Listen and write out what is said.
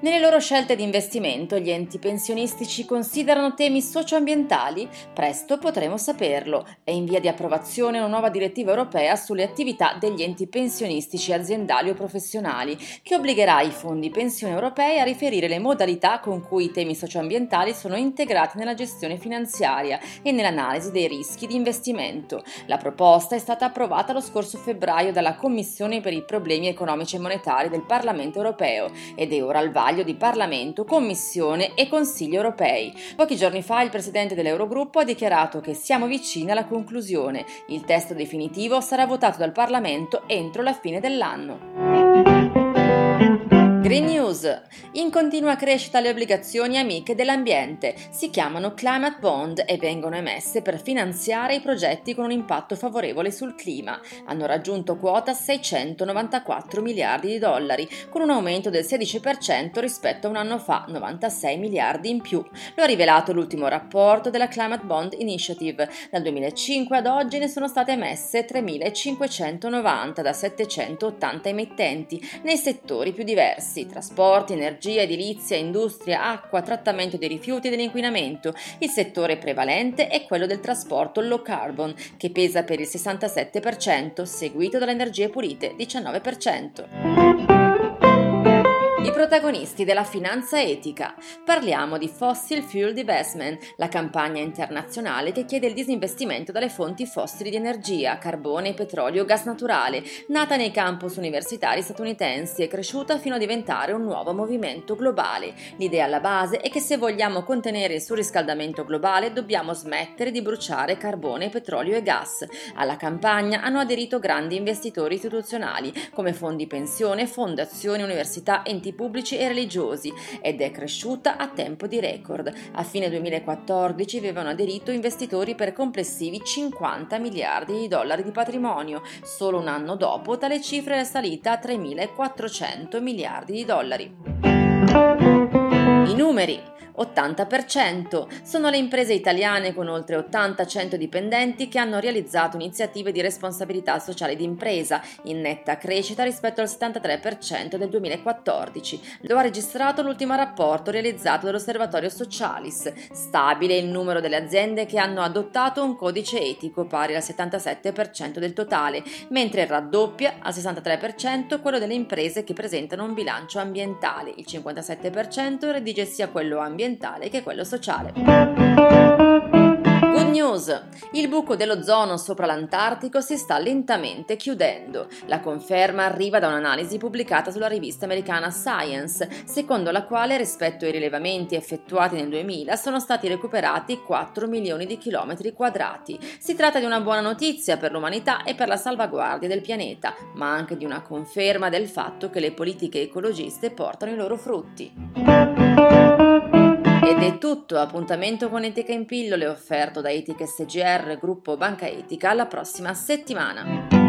nelle loro scelte di investimento gli enti pensionistici considerano temi socioambientali? Presto potremo saperlo. È in via di approvazione una nuova direttiva europea sulle attività degli enti pensionistici aziendali o professionali, che obbligherà i fondi pensione europei a riferire le modalità con cui i temi socioambientali sono integrati nella gestione finanziaria e nell'analisi dei rischi di investimento. La proposta è stata approvata lo scorso febbraio dalla Commissione per i problemi economici e monetari del Parlamento europeo ed è ora al vaglio vaglio di Parlamento, Commissione e Consiglio europei. Pochi giorni fa il presidente dell'Eurogruppo ha dichiarato che siamo vicini alla conclusione. Il testo definitivo sarà votato dal Parlamento entro la fine dell'anno. Green News. In continua crescita le obbligazioni amiche dell'ambiente. Si chiamano Climate Bond e vengono emesse per finanziare i progetti con un impatto favorevole sul clima. Hanno raggiunto quota 694 miliardi di dollari, con un aumento del 16% rispetto a un anno fa, 96 miliardi in più. Lo ha rivelato l'ultimo rapporto della Climate Bond Initiative. Dal 2005 ad oggi ne sono state emesse 3.590 da 780 emittenti nei settori più diversi servizi, trasporti, energia, edilizia, industria, acqua, trattamento dei rifiuti e dell'inquinamento. Il settore prevalente è quello del trasporto low carbon, che pesa per il 67%, seguito dalle energie pulite 19%. I protagonisti della finanza etica. Parliamo di Fossil Fuel Divestment, la campagna internazionale che chiede il disinvestimento dalle fonti fossili di energia, carbone, petrolio, gas naturale, nata nei campus universitari statunitensi e cresciuta fino a diventare un nuovo movimento globale. L'idea alla base è che se vogliamo contenere il surriscaldamento globale dobbiamo smettere di bruciare carbone, petrolio e gas. Alla campagna hanno aderito grandi investitori istituzionali come fondi pensione, fondazioni, università, enti enti pubblici e religiosi ed è cresciuta a tempo di record. A fine 2014 avevano aderito investitori per complessivi 50 miliardi di dollari di patrimonio. Solo un anno dopo tale cifra è salita a 3.400 miliardi di dollari. I numeri 80%. Sono le imprese italiane con oltre 80-100 dipendenti che hanno realizzato iniziative di responsabilità sociale d'impresa, in netta crescita rispetto al 73% del 2014. Lo ha registrato l'ultimo rapporto realizzato dall'Osservatorio Socialis. Stabile il numero delle aziende che hanno adottato un codice etico pari al 77% del totale, mentre raddoppia al 63% quello delle imprese che presentano un bilancio ambientale. Il 57% redige sia quello ambientale ambientale che quello sociale. Good news! Il buco dell'ozono sopra l'Antartico si sta lentamente chiudendo. La conferma arriva da un'analisi pubblicata sulla rivista americana Science, secondo la quale rispetto ai rilevamenti effettuati nel 2000 sono stati recuperati 4 milioni di chilometri quadrati. Si tratta di una buona notizia per l'umanità e per la salvaguardia del pianeta, ma anche di una conferma del fatto che le politiche ecologiste portano i loro frutti. Ed è tutto, appuntamento con Etica in pillole offerto da Etica SGR, gruppo Banca Etica, alla prossima settimana.